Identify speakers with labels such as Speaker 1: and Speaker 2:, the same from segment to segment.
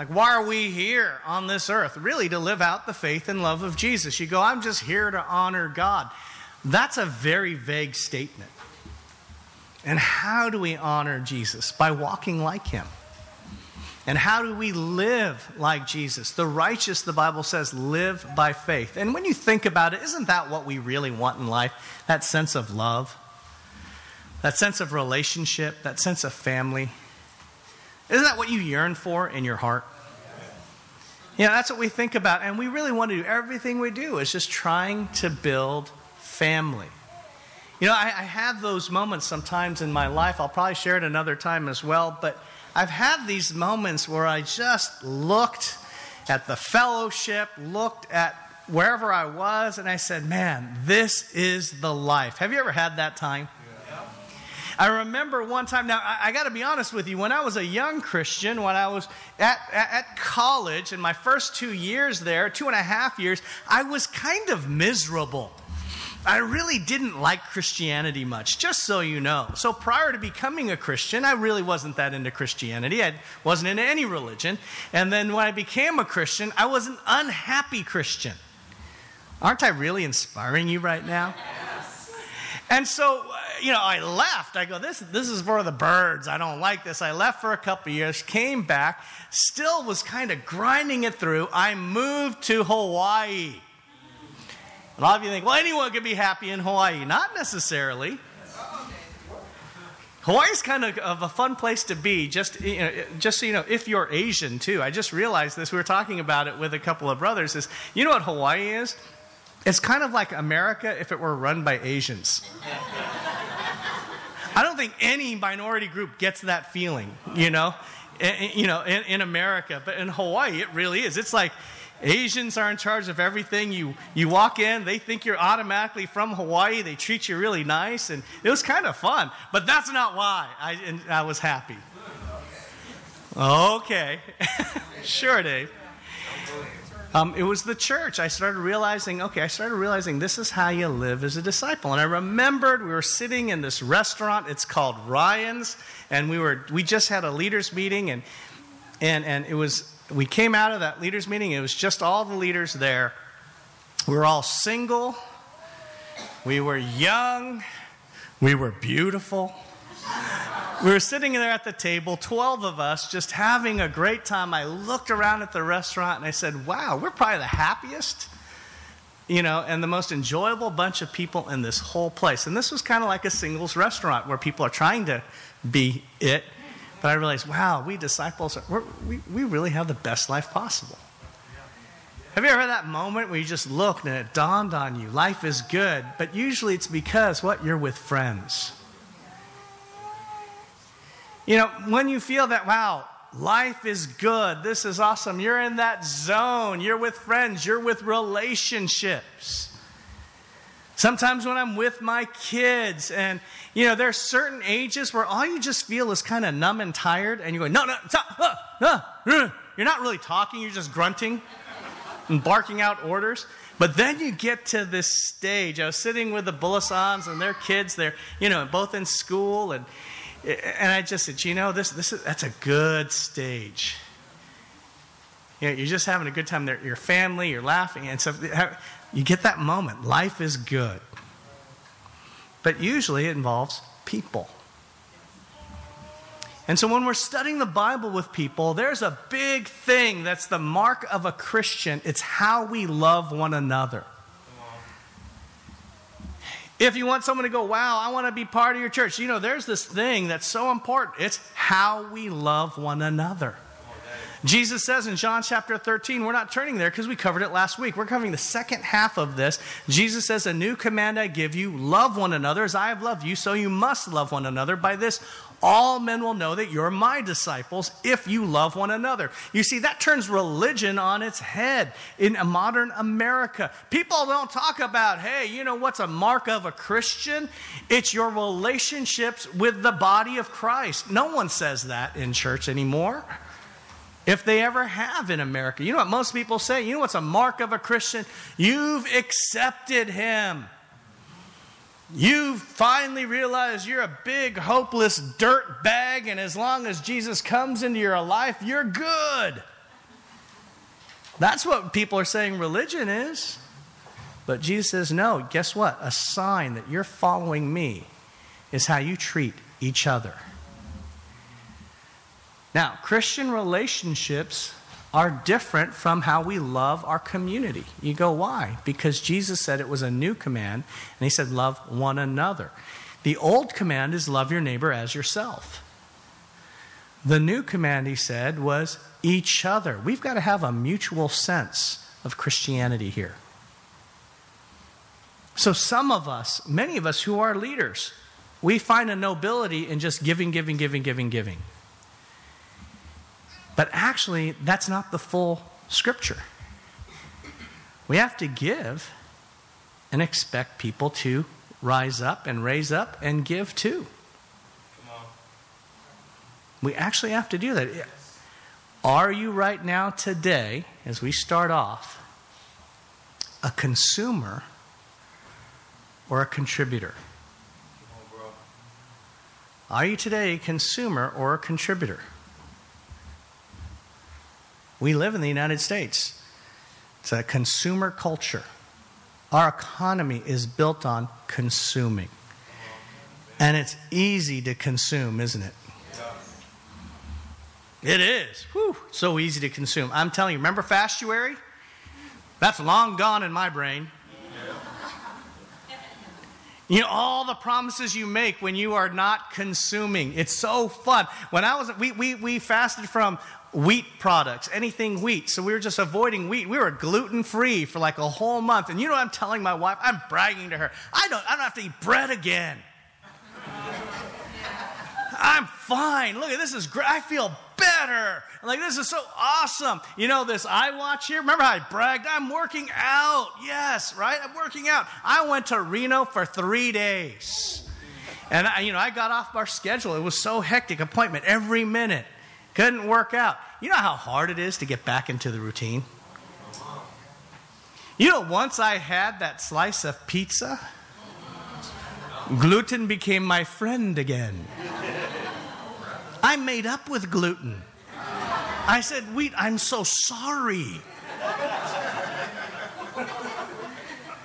Speaker 1: Like, why are we here on this earth? Really, to live out the faith and love of Jesus. You go, I'm just here to honor God. That's a very vague statement. And how do we honor Jesus? By walking like him. And how do we live like Jesus? The righteous, the Bible says, live by faith. And when you think about it, isn't that what we really want in life? That sense of love, that sense of relationship, that sense of family. Isn't that what you yearn for in your heart? Yeah, that's what we think about. And we really want to do everything we do is just trying to build family. You know, I, I have those moments sometimes in my life. I'll probably share it another time as well. But I've had these moments where I just looked at the fellowship, looked at wherever I was, and I said, man, this is the life. Have you ever had that time? I remember one time, now I, I got to be honest with you, when I was a young Christian, when I was at, at, college, in my first two years there, two and a half years, I was kind of miserable. I really didn't like Christianity much, just so you know. So prior to becoming a Christian, I really wasn't that into Christianity. I wasn't into any religion. And then when I became a Christian, I was an unhappy Christian. Aren't I really inspiring you right now? And so, you know, I left. I go, this, this is for the birds. I don't like this. I left for a couple years, came back, still was kind of grinding it through. I moved to Hawaii. A lot of you think, well, anyone can be happy in Hawaii. Not necessarily. Hawaii's kind of, of a fun place to be, just, you know, just so you know, if you're Asian too. I just realized this. We were talking about it with a couple of brothers. Is you know what Hawaii is? It's kind of like America if it were run by Asians. I don't think any minority group gets that feeling, you know, in, you know, in, in America. But in Hawaii, it really is. It's like Asians are in charge of everything. You, you walk in, they think you're automatically from Hawaii. They treat you really nice, and it was kind of fun. But that's not why I, I was happy. Okay. sure, Dave. Um, it was the church. I started realizing, okay, I started realizing this is how you live as a disciple. And I remembered we were sitting in this restaurant. It's called Ryan's, and we were we just had a leaders meeting, and and and it was we came out of that leaders meeting. It was just all the leaders there. We were all single. We were young. We were beautiful. We were sitting there at the table, 12 of us, just having a great time. I looked around at the restaurant and I said, wow, we're probably the happiest, you know, and the most enjoyable bunch of people in this whole place. And this was kind of like a singles restaurant where people are trying to be it. But I realized, wow, we disciples, are, we we, really have the best life possible. Have you ever had that moment where you just looked and it dawned on you, life is good, but usually it's because what? You're with friends. You know, when you feel that, wow, life is good, this is awesome, you're in that zone, you're with friends, you're with relationships. Sometimes when I'm with my kids, and you know, there are certain ages where all you just feel is kind of numb and tired, and you're going, no, no, stop, uh, uh, uh. you're not really talking, you're just grunting and barking out orders. But then you get to this stage. I was sitting with the Bullasons and their kids, they're, you know, both in school, and, and I just said, you know, this, this is, that's a good stage. You know, you're just having a good time. There, your family, you're laughing, and so you get that moment. Life is good. But usually it involves people. And so when we're studying the Bible with people, there's a big thing that's the mark of a Christian. It's how we love one another. If you want someone to go, wow, I want to be part of your church, you know, there's this thing that's so important. It's how we love one another. Jesus says in John chapter 13, we're not turning there because we covered it last week. We're covering the second half of this. Jesus says, A new command I give you love one another as I have loved you, so you must love one another. By this, all men will know that you're my disciples if you love one another. You see, that turns religion on its head in modern America. People don't talk about, hey, you know what's a mark of a Christian? It's your relationships with the body of Christ. No one says that in church anymore if they ever have in America. You know what most people say? You know what's a mark of a Christian? You've accepted him. You've finally realize you're a big, hopeless dirt bag, and as long as Jesus comes into your life, you're good. That's what people are saying religion is. But Jesus says, no, guess what? A sign that you're following me is how you treat each other. Now, Christian relationships are different from how we love our community. You go, why? Because Jesus said it was a new command, and he said, love one another. The old command is love your neighbor as yourself. The new command, he said, was each other. We've got to have a mutual sense of Christianity here. So, some of us, many of us who are leaders, we find a nobility in just giving, giving, giving, giving, giving. But actually, that's not the full scripture. We have to give and expect people to rise up and raise up and give too. We actually have to do that. Are you right now, today, as we start off, a consumer or a contributor? Are you today a consumer or a contributor? We live in the United States. It's a consumer culture. Our economy is built on consuming. And it's easy to consume, isn't it? It is. Whew, so easy to consume. I'm telling you, remember Fastuary? That's long gone in my brain. You know, all the promises you make when you are not consuming. It's so fun. When I was, we, we, we fasted from wheat products, anything wheat. So we were just avoiding wheat. We were gluten free for like a whole month. And you know what I'm telling my wife? I'm bragging to her. I don't, I don't have to eat bread again. I'm fine. Look at this is great. I feel better. Like this is so awesome. You know this iWatch here. Remember how I bragged? I'm working out. Yes, right. I'm working out. I went to Reno for three days, and I, you know I got off our schedule. It was so hectic. Appointment every minute. Couldn't work out. You know how hard it is to get back into the routine. You know, once I had that slice of pizza, gluten became my friend again. I made up with gluten. I said, Wheat, I'm so sorry.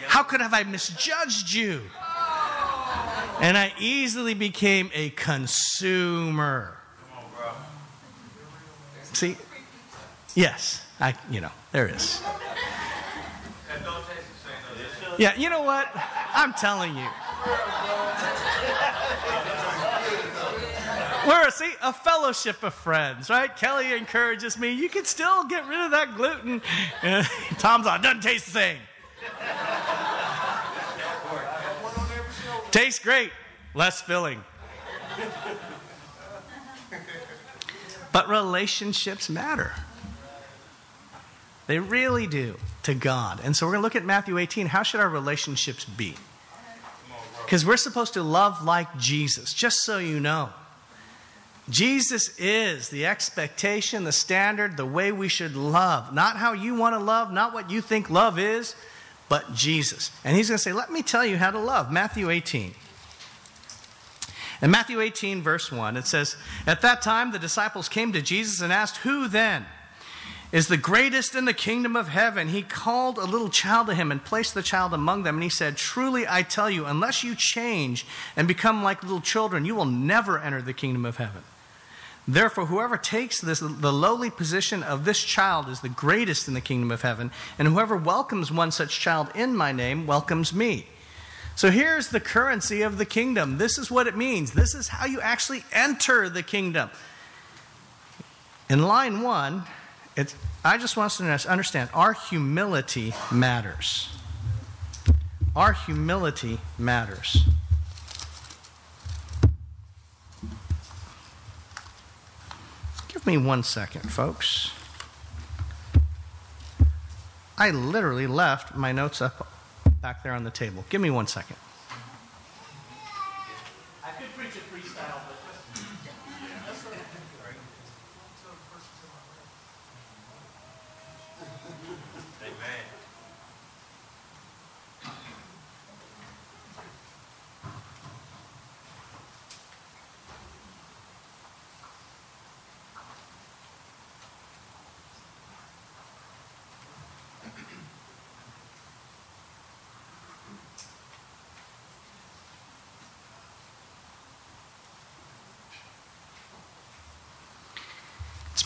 Speaker 1: How could have I misjudged you? And I easily became a consumer. See? Yes, I you know, there is. Yeah, you know what? I'm telling you. We're a, see a fellowship of friends, right? Kelly encourages me. You can still get rid of that gluten. And Tom's on. Doesn't taste the same. Tastes great, less filling. But relationships matter. They really do to God. And so we're going to look at Matthew 18. How should our relationships be? Because we're supposed to love like Jesus, just so you know. Jesus is the expectation, the standard, the way we should love. Not how you want to love, not what you think love is, but Jesus. And he's going to say, Let me tell you how to love. Matthew 18. In Matthew 18, verse 1, it says, At that time the disciples came to Jesus and asked, Who then is the greatest in the kingdom of heaven? He called a little child to him and placed the child among them. And he said, Truly I tell you, unless you change and become like little children, you will never enter the kingdom of heaven. Therefore, whoever takes this, the lowly position of this child is the greatest in the kingdom of heaven, and whoever welcomes one such child in my name welcomes me. So here's the currency of the kingdom. This is what it means. This is how you actually enter the kingdom. In line one, I just want us to understand our humility matters. Our humility matters. Give me one second, folks. I literally left my notes up back there on the table. Give me one second.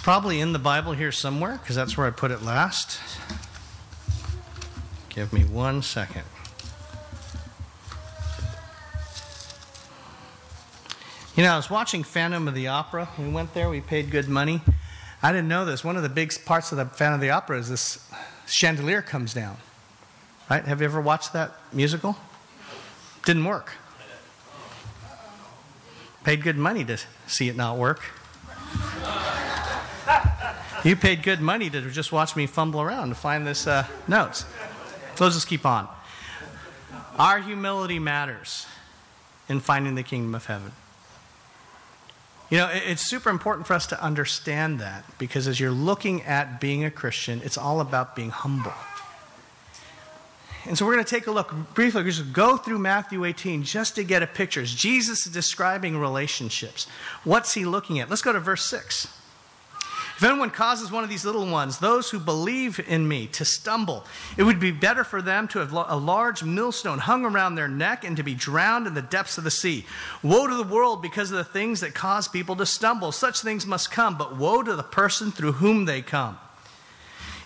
Speaker 1: Probably in the Bible here somewhere because that's where I put it last. Give me one second. You know, I was watching Phantom of the Opera. We went there, we paid good money. I didn't know this. One of the big parts of the Phantom of the Opera is this chandelier comes down. Right? Have you ever watched that musical? Didn't work. Paid good money to see it not work. You paid good money to just watch me fumble around to find this uh, notes. Let's just keep on. Our humility matters in finding the kingdom of heaven. You know, it's super important for us to understand that because as you're looking at being a Christian, it's all about being humble. And so we're going to take a look briefly, just go through Matthew 18 just to get a picture. Jesus is describing relationships, what's he looking at? Let's go to verse 6. If anyone causes one of these little ones, those who believe in me, to stumble, it would be better for them to have a large millstone hung around their neck and to be drowned in the depths of the sea. Woe to the world because of the things that cause people to stumble. Such things must come, but woe to the person through whom they come.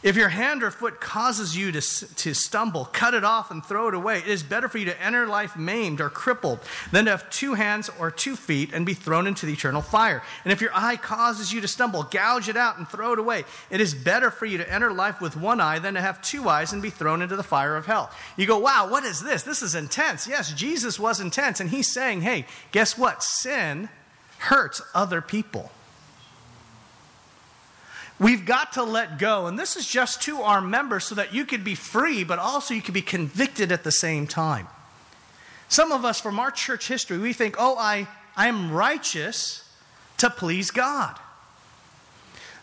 Speaker 1: If your hand or foot causes you to, to stumble, cut it off and throw it away. It is better for you to enter life maimed or crippled than to have two hands or two feet and be thrown into the eternal fire. And if your eye causes you to stumble, gouge it out and throw it away. It is better for you to enter life with one eye than to have two eyes and be thrown into the fire of hell. You go, wow, what is this? This is intense. Yes, Jesus was intense. And he's saying, hey, guess what? Sin hurts other people. We've got to let go. And this is just to our members so that you could be free, but also you could be convicted at the same time. Some of us from our church history, we think, oh, I, I am righteous to please God.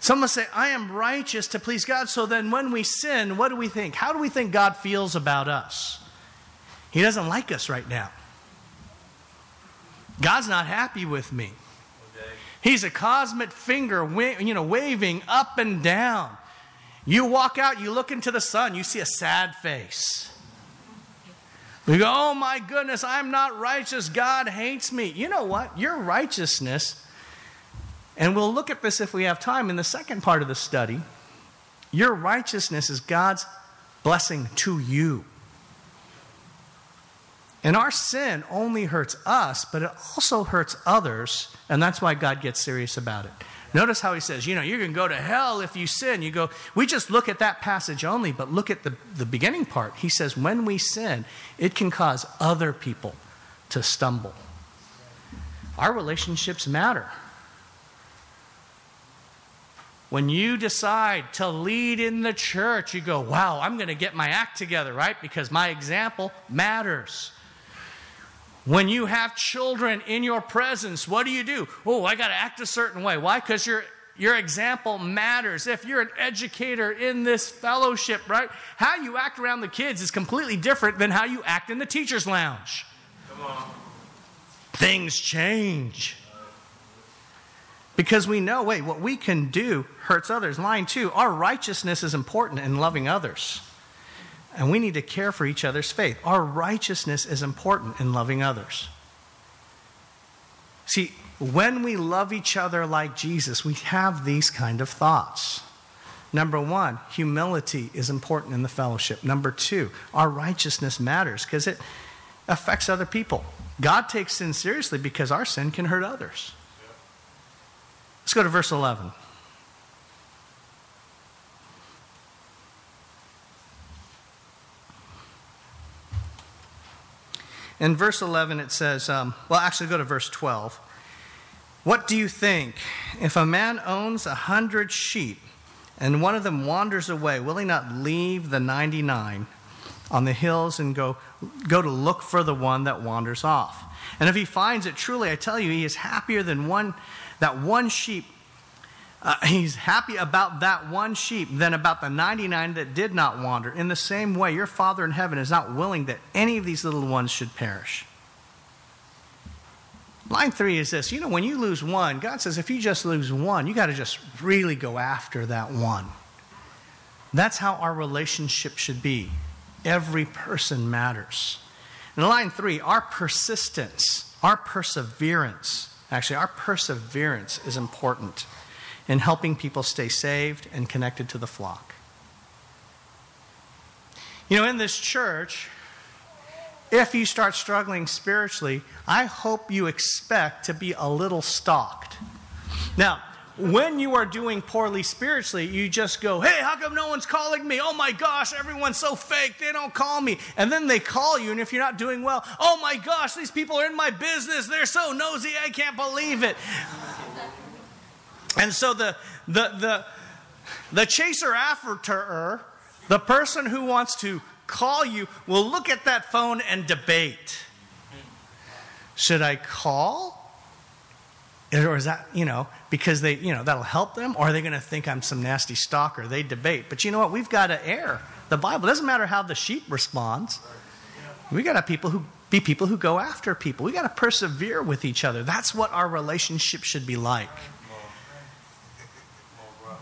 Speaker 1: Some us say, I am righteous to please God. So then when we sin, what do we think? How do we think God feels about us? He doesn't like us right now. God's not happy with me. He's a cosmic finger, you know, waving up and down. You walk out, you look into the sun, you see a sad face. You go, oh my goodness, I'm not righteous. God hates me. You know what? Your righteousness, and we'll look at this if we have time in the second part of the study. Your righteousness is God's blessing to you. And our sin only hurts us, but it also hurts others, and that's why God gets serious about it. Notice how he says, you know, you're going to go to hell if you sin. You go, we just look at that passage only, but look at the, the beginning part. He says, when we sin, it can cause other people to stumble. Our relationships matter. When you decide to lead in the church, you go, wow, I'm going to get my act together, right? Because my example matters. When you have children in your presence, what do you do? Oh, I got to act a certain way. Why? Because your your example matters. If you're an educator in this fellowship, right? How you act around the kids is completely different than how you act in the teacher's lounge. Come on. Things change. Because we know, wait, what we can do hurts others. Line two, our righteousness is important in loving others. And we need to care for each other's faith. Our righteousness is important in loving others. See, when we love each other like Jesus, we have these kind of thoughts. Number one, humility is important in the fellowship. Number two, our righteousness matters because it affects other people. God takes sin seriously because our sin can hurt others. Let's go to verse 11. In verse 11, it says, um, well, actually, go to verse 12. What do you think? If a man owns a hundred sheep and one of them wanders away, will he not leave the 99 on the hills and go, go to look for the one that wanders off? And if he finds it, truly, I tell you, he is happier than one, that one sheep uh, he's happy about that one sheep than about the 99 that did not wander. In the same way, your Father in heaven is not willing that any of these little ones should perish. Line three is this you know, when you lose one, God says if you just lose one, you got to just really go after that one. That's how our relationship should be. Every person matters. In line three, our persistence, our perseverance, actually, our perseverance is important. In helping people stay saved and connected to the flock. You know, in this church, if you start struggling spiritually, I hope you expect to be a little stalked. Now, when you are doing poorly spiritually, you just go, hey, how come no one's calling me? Oh my gosh, everyone's so fake, they don't call me. And then they call you, and if you're not doing well, oh my gosh, these people are in my business, they're so nosy, I can't believe it. And so the the the the chaser after the person who wants to call you will look at that phone and debate. Should I call? Or is that, you know, because they, you know, that'll help them? Or are they going to think I'm some nasty stalker? They debate. But you know what? We've got to err. The Bible doesn't matter how the sheep responds. We got to people who be people who go after people. We got to persevere with each other. That's what our relationship should be like.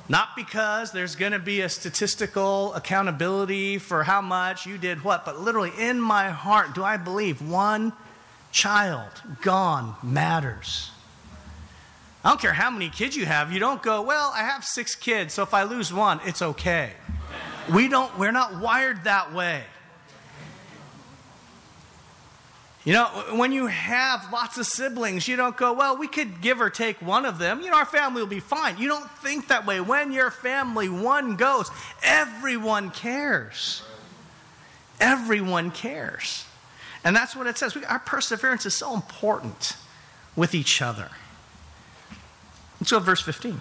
Speaker 1: Not because there's going to be a statistical accountability for how much you did what, but literally in my heart, do I believe one child gone matters? I don't care how many kids you have. You don't go, well, I have six kids, so if I lose one, it's okay. We don't, we're not wired that way. You know, when you have lots of siblings, you don't go, well, we could give or take one of them. You know, our family will be fine. You don't think that way. When your family, one goes, everyone cares. Everyone cares. And that's what it says. We, our perseverance is so important with each other. Let's go to verse 15.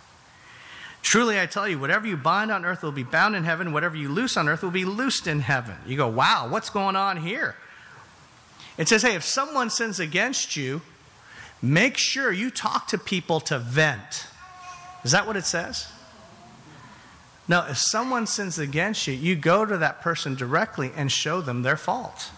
Speaker 1: Truly, I tell you, whatever you bind on earth will be bound in heaven, whatever you loose on earth will be loosed in heaven. You go, wow, what's going on here? It says, hey, if someone sins against you, make sure you talk to people to vent. Is that what it says? No, if someone sins against you, you go to that person directly and show them their fault.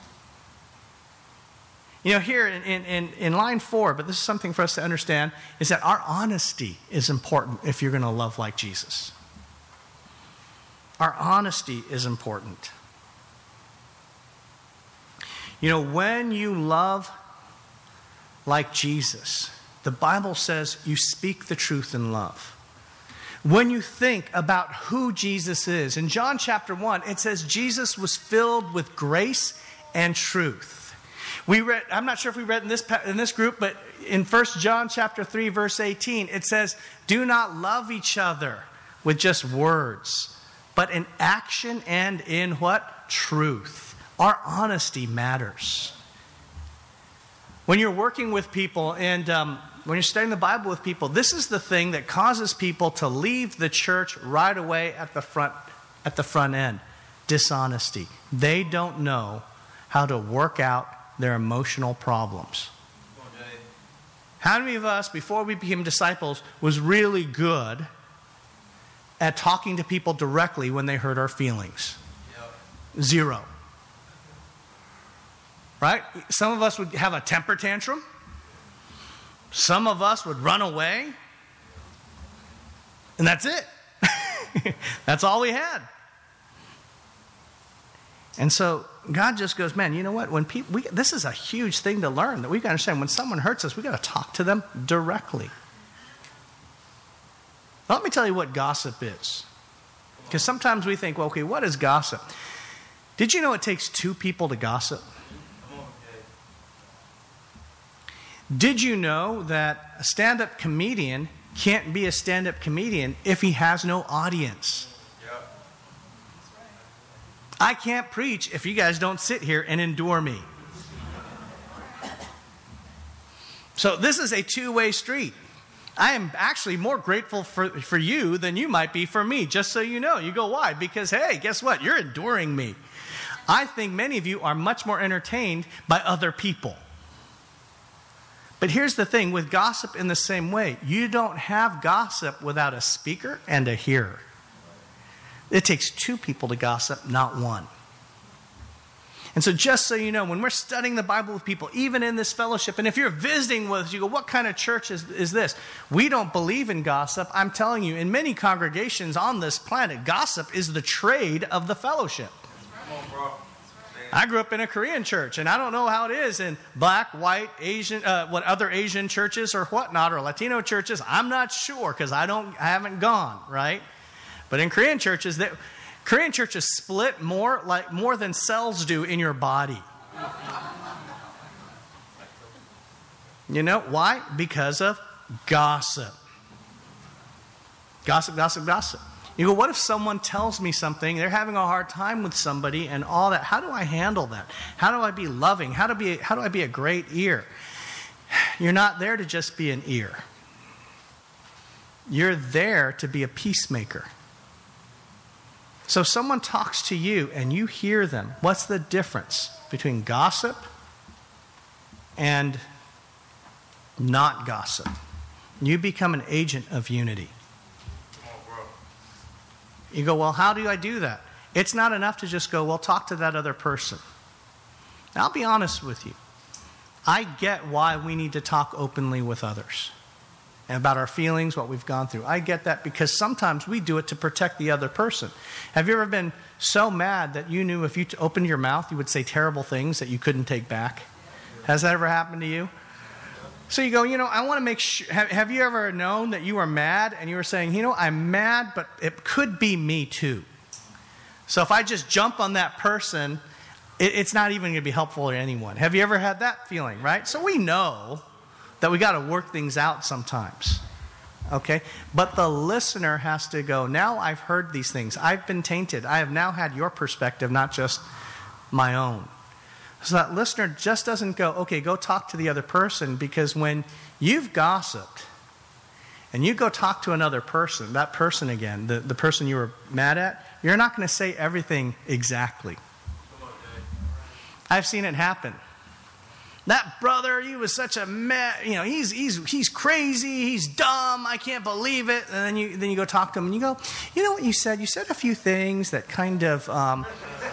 Speaker 1: You know, here in, in, in line four, but this is something for us to understand, is that our honesty is important if you're going to love like Jesus. Our honesty is important. You know, when you love like Jesus, the Bible says you speak the truth in love. When you think about who Jesus is, in John chapter 1, it says Jesus was filled with grace and truth. We read, I'm not sure if we read in this, in this group, but in 1 John chapter 3, verse 18, it says, Do not love each other with just words, but in action and in what? Truth. Our honesty matters. When you're working with people and um, when you're studying the Bible with people, this is the thing that causes people to leave the church right away at the front, at the front end dishonesty. They don't know how to work out their emotional problems. How many of us, before we became disciples, was really good at talking to people directly when they hurt our feelings? Yep. Zero. Right? Some of us would have a temper tantrum. Some of us would run away. And that's it. that's all we had. And so God just goes, man, you know what? When people, we, this is a huge thing to learn that we've got to understand. When someone hurts us, we've got to talk to them directly. Let me tell you what gossip is. Because sometimes we think, well, okay, what is gossip? Did you know it takes two people to gossip? Did you know that a stand up comedian can't be a stand up comedian if he has no audience? I can't preach if you guys don't sit here and endure me. So, this is a two way street. I am actually more grateful for, for you than you might be for me, just so you know. You go, why? Because, hey, guess what? You're enduring me. I think many of you are much more entertained by other people. But here's the thing with gossip, in the same way, you don't have gossip without a speaker and a hearer. It takes two people to gossip, not one. And so, just so you know, when we're studying the Bible with people, even in this fellowship, and if you're visiting with us, you go, What kind of church is, is this? We don't believe in gossip. I'm telling you, in many congregations on this planet, gossip is the trade of the fellowship. I grew up in a Korean church, and I don't know how it is in black, white, Asian, uh, what other Asian churches or whatnot, or Latino churches. I'm not sure because I don't, I haven't gone right. But in Korean churches, that Korean churches split more like more than cells do in your body. You know why? Because of gossip. Gossip, gossip, gossip. You go, what if someone tells me something, they're having a hard time with somebody and all that? How do I handle that? How do I be loving? How do, be, how do I be a great ear? You're not there to just be an ear, you're there to be a peacemaker. So if someone talks to you and you hear them, what's the difference between gossip and not gossip? You become an agent of unity. You go, well, how do I do that? It's not enough to just go, well, talk to that other person. Now, I'll be honest with you. I get why we need to talk openly with others and about our feelings, what we've gone through. I get that because sometimes we do it to protect the other person. Have you ever been so mad that you knew if you opened your mouth, you would say terrible things that you couldn't take back? Has that ever happened to you? So you go, you know, I want to make sure. Have, have, you ever known that you were mad and you were saying, you know, I'm mad, but it could be me too? So if I just jump on that person, it, it's not even going to be helpful to anyone. Have you ever had that feeling, right? So we know that we got to work things out sometimes. Okay? But the listener has to go, now I've heard these things. I've been tainted. I have now had your perspective, not just my own. So that listener just doesn't go, okay, go talk to the other person because when you've gossiped and you go talk to another person, that person again, the, the person you were mad at, you're not going to say everything exactly. I've seen it happen. That brother, he was such a mess. You know, he's, he's, he's crazy. He's dumb. I can't believe it. And then you, then you go talk to him and you go, you know what you said? You said a few things that kind of, um,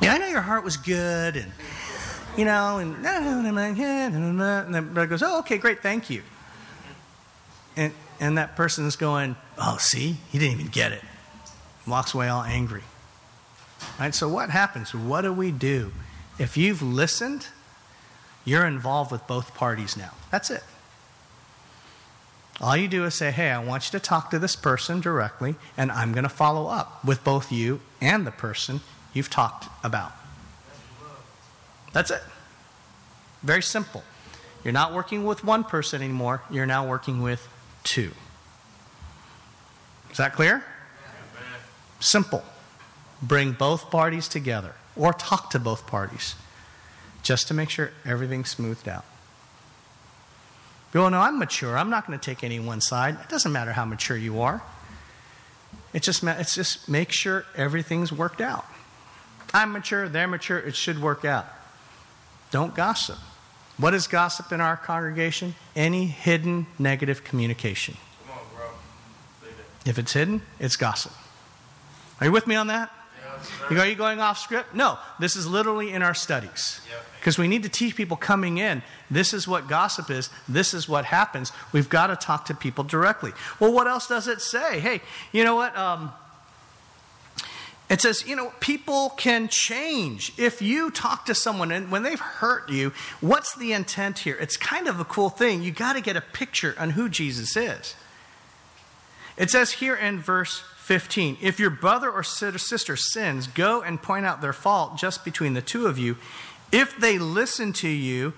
Speaker 1: yeah, I know your heart was good, and you know, and and the brother goes, "Oh, okay, great, thank you." And and that person is going, "Oh, see, he didn't even get it." Walks away all angry. Right. So what happens? What do we do? If you've listened, you're involved with both parties now. That's it. All you do is say, hey, I want you to talk to this person directly, and I'm going to follow up with both you and the person you've talked about. That's it. Very simple. You're not working with one person anymore, you're now working with two. Is that clear? Simple. Bring both parties together or talk to both parties just to make sure everything's smoothed out. You know, I'm mature. I'm not going to take any one side. It doesn't matter how mature you are. It just, it's just make sure everything's worked out. I'm mature, they're mature, it should work out. Don't gossip. What is gossip in our congregation? Any hidden negative communication.
Speaker 2: Come on, bro.
Speaker 1: If it's hidden, it's gossip. Are you with me on that?
Speaker 2: Yeah,
Speaker 1: Are you going off script? No, this is literally in our studies. Because we need to teach people coming in this is what gossip is, this is what happens. We've got to talk to people directly. Well, what else does it say? Hey, you know what? Um, it says, you know, people can change. If you talk to someone and when they've hurt you, what's the intent here? It's kind of a cool thing. You got to get a picture on who Jesus is. It says here in verse 15 if your brother or sister sins, go and point out their fault just between the two of you. If they listen to you,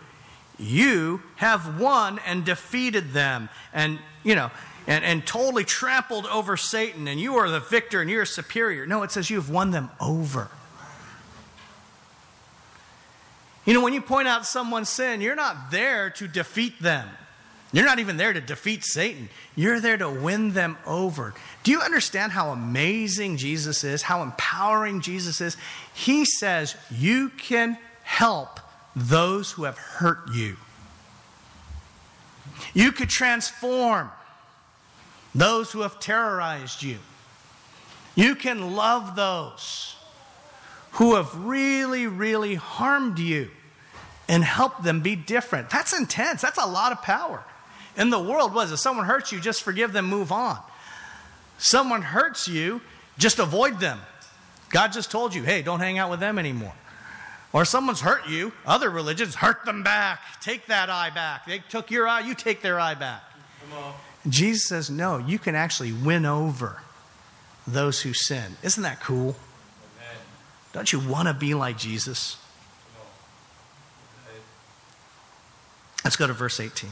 Speaker 1: you have won and defeated them. And, you know, and, and totally trampled over Satan, and you are the victor and you're superior. No, it says you have won them over. You know, when you point out someone's sin, you're not there to defeat them. You're not even there to defeat Satan. You're there to win them over. Do you understand how amazing Jesus is? How empowering Jesus is? He says you can help those who have hurt you. You could transform those who have terrorized you. You can love those who have really, really harmed you and help them be different. That's intense. That's a lot of power. In the world, was if someone hurts you, just forgive them, move on. Someone hurts you, just avoid them. God just told you, hey, don't hang out with them anymore. Or someone's hurt you, other religions hurt them back. Take that eye back. They took your eye, you take their eye back. Jesus says, no, you can actually win over those who sin. Isn't that cool? Amen. Don't you want to be like Jesus? Let's go to verse 18.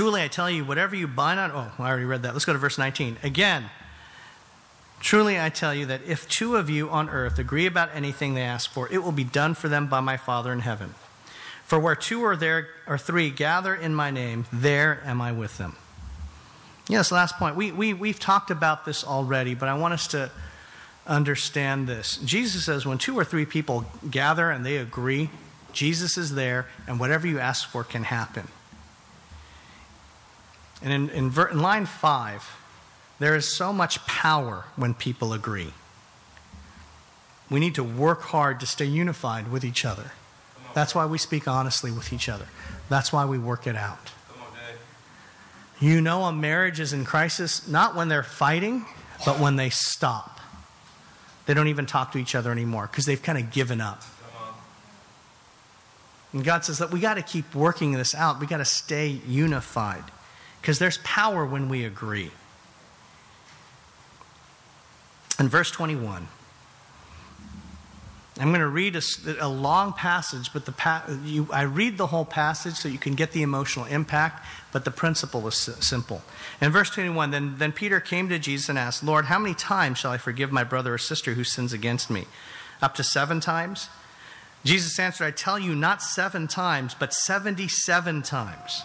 Speaker 1: Truly, I tell you, whatever you bind on. Oh, I already read that. Let's go to verse 19. Again, truly I tell you that if two of you on earth agree about anything they ask for, it will be done for them by my Father in heaven. For where two or there or three gather in my name, there am I with them. Yes, last point. We, we, we've talked about this already, but I want us to understand this. Jesus says when two or three people gather and they agree, Jesus is there, and whatever you ask for can happen. And in, in, in line five, there is so much power when people agree. We need to work hard to stay unified with each other. That's why we speak honestly with each other. That's why we work it out. You know, a marriage is in crisis not when they're fighting, but when they stop. They don't even talk to each other anymore because they've kind of given up. And God says that we got to keep working this out. We got to stay unified because there's power when we agree. In verse 21, I'm going to read a, a long passage, but the pa- you, I read the whole passage so you can get the emotional impact, but the principle is simple. In verse 21, then, then Peter came to Jesus and asked, Lord, how many times shall I forgive my brother or sister who sins against me? Up to seven times? Jesus answered, I tell you, not seven times, but 77 times.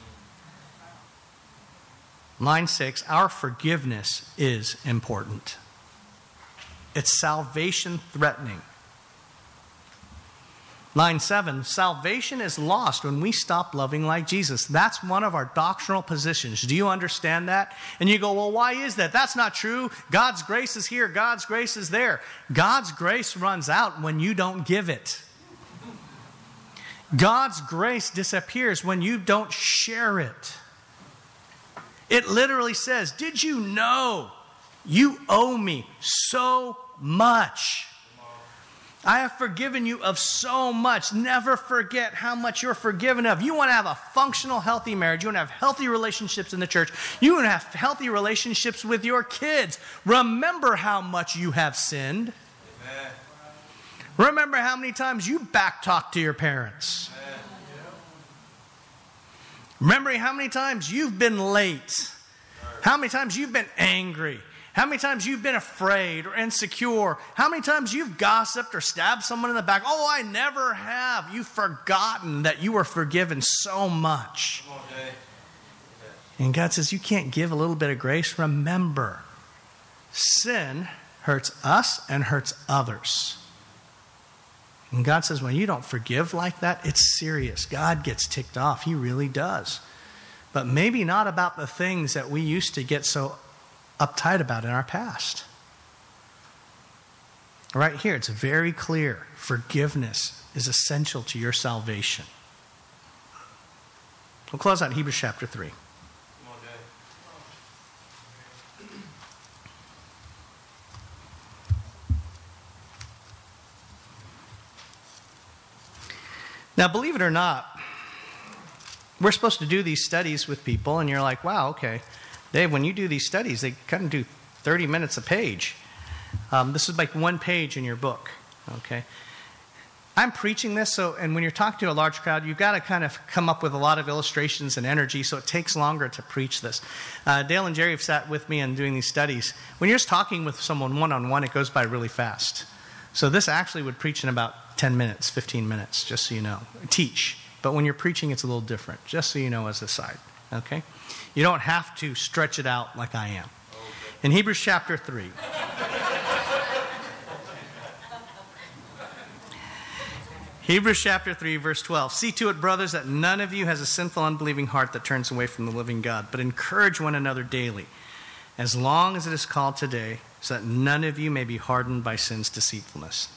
Speaker 1: Line six, our forgiveness is important. It's salvation threatening. Line seven, salvation is lost when we stop loving like Jesus. That's one of our doctrinal positions. Do you understand that? And you go, well, why is that? That's not true. God's grace is here, God's grace is there. God's grace runs out when you don't give it. God's grace disappears when you don't share it. It literally says, Did you know you owe me so much? I have forgiven you of so much. Never forget how much you're forgiven of. You want to have a functional, healthy marriage. You want to have healthy relationships in the church. You want to have healthy relationships with your kids. Remember how much you have sinned. Amen. Remember how many times you backtalked to your parents. Remembering how many times you've been late, how many times you've been angry, how many times you've been afraid or insecure, how many times you've gossiped or stabbed someone in the back. Oh, I never have. You've forgotten that you were forgiven so much. And God says, You can't give a little bit of grace. Remember, sin hurts us and hurts others. And God says, when you don't forgive like that, it's serious. God gets ticked off. He really does. But maybe not about the things that we used to get so uptight about in our past. Right here, it's very clear forgiveness is essential to your salvation. We'll close out Hebrews chapter 3. Now, believe it or not, we're supposed to do these studies with people, and you're like, wow, okay. Dave, when you do these studies, they kind of do 30 minutes a page. Um, this is like one page in your book, okay? I'm preaching this, so, and when you're talking to a large crowd, you've got to kind of come up with a lot of illustrations and energy, so it takes longer to preach this. Uh, Dale and Jerry have sat with me and doing these studies. When you're just talking with someone one on one, it goes by really fast. So this actually would preach in about 10 minutes, 15 minutes, just so you know. Teach. But when you're preaching, it's a little different, just so you know as a side. Okay? You don't have to stretch it out like I am. In Hebrews chapter 3. Hebrews chapter 3, verse 12. See to it, brothers, that none of you has a sinful, unbelieving heart that turns away from the living God, but encourage one another daily, as long as it is called today, so that none of you may be hardened by sin's deceitfulness.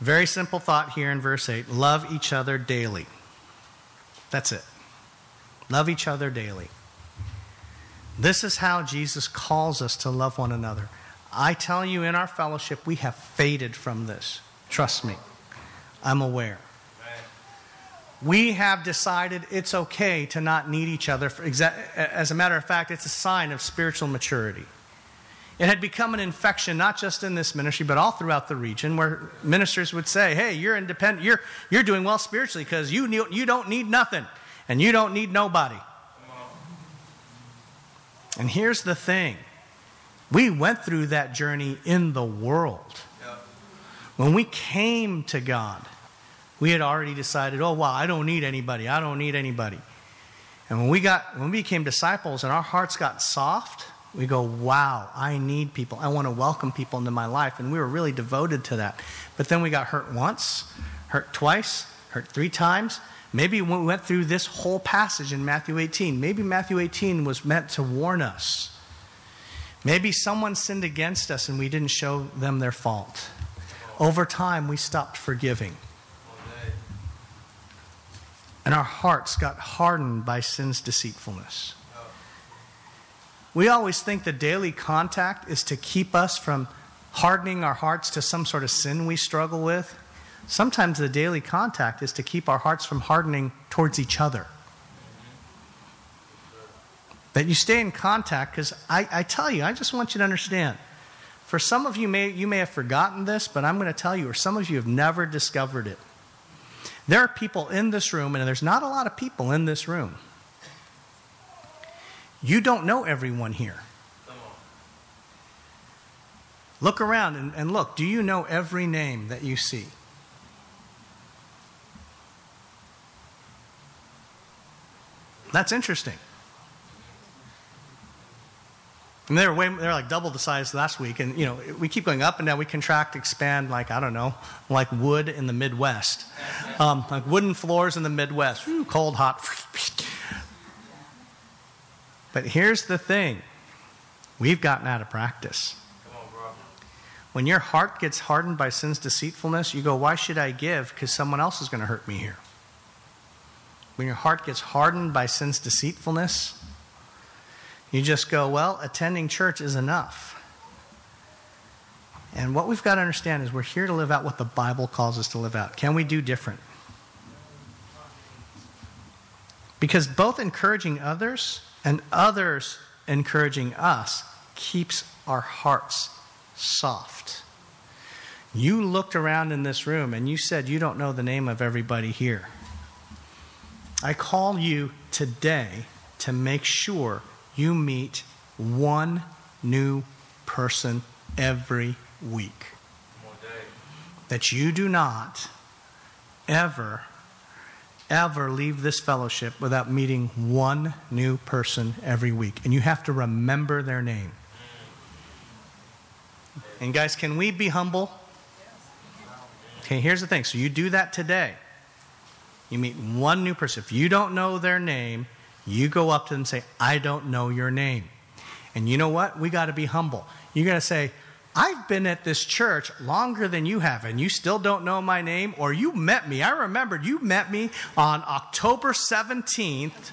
Speaker 1: Very simple thought here in verse 8 love each other daily. That's it. Love each other daily. This is how Jesus calls us to love one another. I tell you, in our fellowship, we have faded from this. Trust me, I'm aware. We have decided it's okay to not need each other. As a matter of fact, it's a sign of spiritual maturity. It had become an infection, not just in this ministry, but all throughout the region, where ministers would say, Hey, you're independent, you're, you're doing well spiritually because you, you don't need nothing and you don't need nobody. And here's the thing we went through that journey in the world. When we came to God, we had already decided, oh, wow, I don't need anybody. I don't need anybody. And when we got when we became disciples and our hearts got soft, we go, wow, I need people. I want to welcome people into my life. And we were really devoted to that. But then we got hurt once, hurt twice, hurt three times. Maybe we went through this whole passage in Matthew 18, maybe Matthew 18 was meant to warn us. Maybe someone sinned against us and we didn't show them their fault. Over time, we stopped forgiving. And our hearts got hardened by sin's deceitfulness. We always think the daily contact is to keep us from hardening our hearts to some sort of sin we struggle with. Sometimes the daily contact is to keep our hearts from hardening towards each other. That you stay in contact, because I, I, tell you, I just want you to understand. For some of you, may, you may have forgotten this, but I'm going to tell you, or some of you have never discovered it. There are people in this room, and there's not a lot of people in this room you don't know everyone here. Look around and, and, look. Do you know every name that you see? That's interesting. And they're way, they're like double the size last week, and you know we keep going up and down. We contract, expand, like I don't know, like wood in the Midwest, um, like wooden floors in the Midwest. Ooh, cold, hot. But here's the thing we've gotten out of practice. when your heart gets hardened by sin's deceitfulness, you go, Why should I give? Because someone else is going to hurt me here. When your heart gets hardened by sin's deceitfulness, you just go, Well, attending church is enough. And what we've got to understand is we're here to live out what the Bible calls us to live out. Can we do different? Because both encouraging others and others encouraging us keeps our hearts soft. You looked around in this room and you said you don't know the name of everybody here. I call you today to make sure you meet one new person every week. That you do not ever ever leave this fellowship without meeting one new person every week. And you have to remember their name. And guys, can we be humble? Okay, here's the thing. So you do that today. You meet one new person. If you don't know their name, you go up to them and say, I don't know your name. And you know what? We got to be humble. You got to say, I've been at this church longer than you have, and you still don't know my name, or you met me. I remembered you met me on October 17th,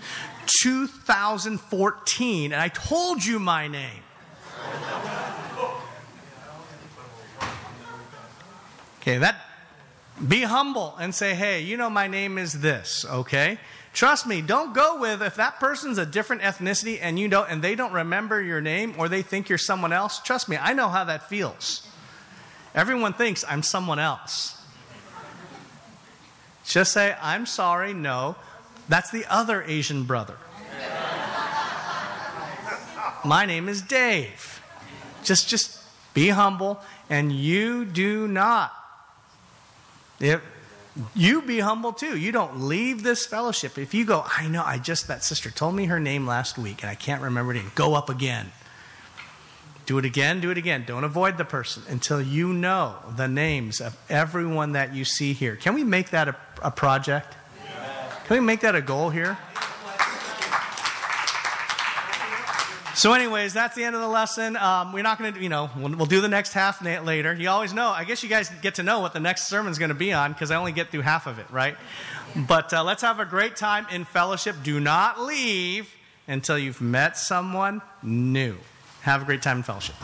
Speaker 1: 2014, and I told you my name. Okay, that be humble and say, hey, you know my name is this, okay? Trust me, don't go with if that person's a different ethnicity and you don't and they don't remember your name or they think you're someone else. Trust me, I know how that feels. Everyone thinks I'm someone else. Just say, I'm sorry, no. That's the other Asian brother. My name is Dave. Just just be humble and you do not. If, you be humble too. You don't leave this fellowship. If you go, I know, I just, that sister told me her name last week and I can't remember it, go up again. Do it again, do it again. Don't avoid the person until you know the names of everyone that you see here. Can we make that a, a project? Can we make that a goal here? So, anyways, that's the end of the lesson. Um, we're not going to, you know, we'll, we'll, do the next half later. You always know. I guess you guys get to know what the next sermon's going to be on because I only get through half of it, right? But uh, let's have a great time in fellowship. Do not leave until you've met someone new. Have a great time in fellowship.